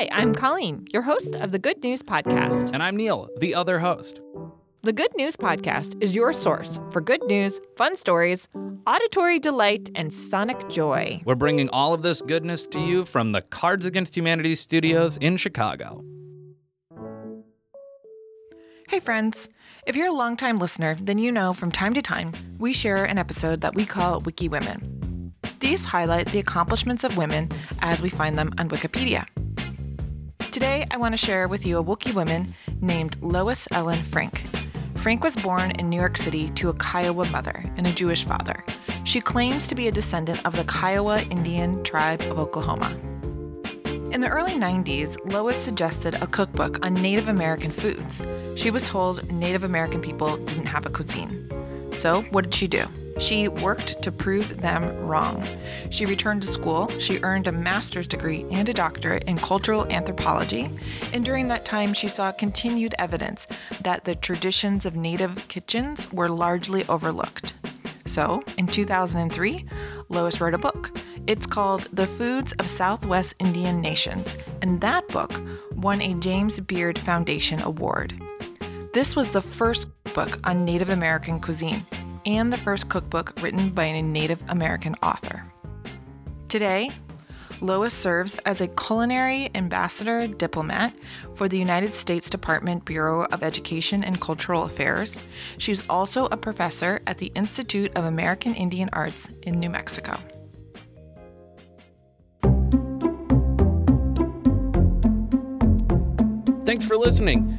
Hi, I'm Colleen, your host of the Good News Podcast. And I'm Neil, the other host. The Good News Podcast is your source for good news, fun stories, auditory delight, and sonic joy. We're bringing all of this goodness to you from the Cards Against Humanity studios in Chicago. Hey, friends. If you're a longtime listener, then you know from time to time we share an episode that we call Wiki Women. These highlight the accomplishments of women as we find them on Wikipedia. Today, I want to share with you a Wiki woman named Lois Ellen Frank. Frank was born in New York City to a Kiowa mother and a Jewish father. She claims to be a descendant of the Kiowa Indian tribe of Oklahoma. In the early 90s, Lois suggested a cookbook on Native American foods. She was told Native American people didn't have a cuisine. So, what did she do? She worked to prove them wrong. She returned to school, she earned a master's degree and a doctorate in cultural anthropology, and during that time, she saw continued evidence that the traditions of native kitchens were largely overlooked. So, in 2003, Lois wrote a book. It's called The Foods of Southwest Indian Nations, and that book won a James Beard Foundation Award. This was the first book on Native American cuisine and the first cookbook written by a Native American author. Today, Lois serves as a culinary ambassador diplomat for the United States Department Bureau of Education and Cultural Affairs. She's also a professor at the Institute of American Indian Arts in New Mexico. Thanks for listening.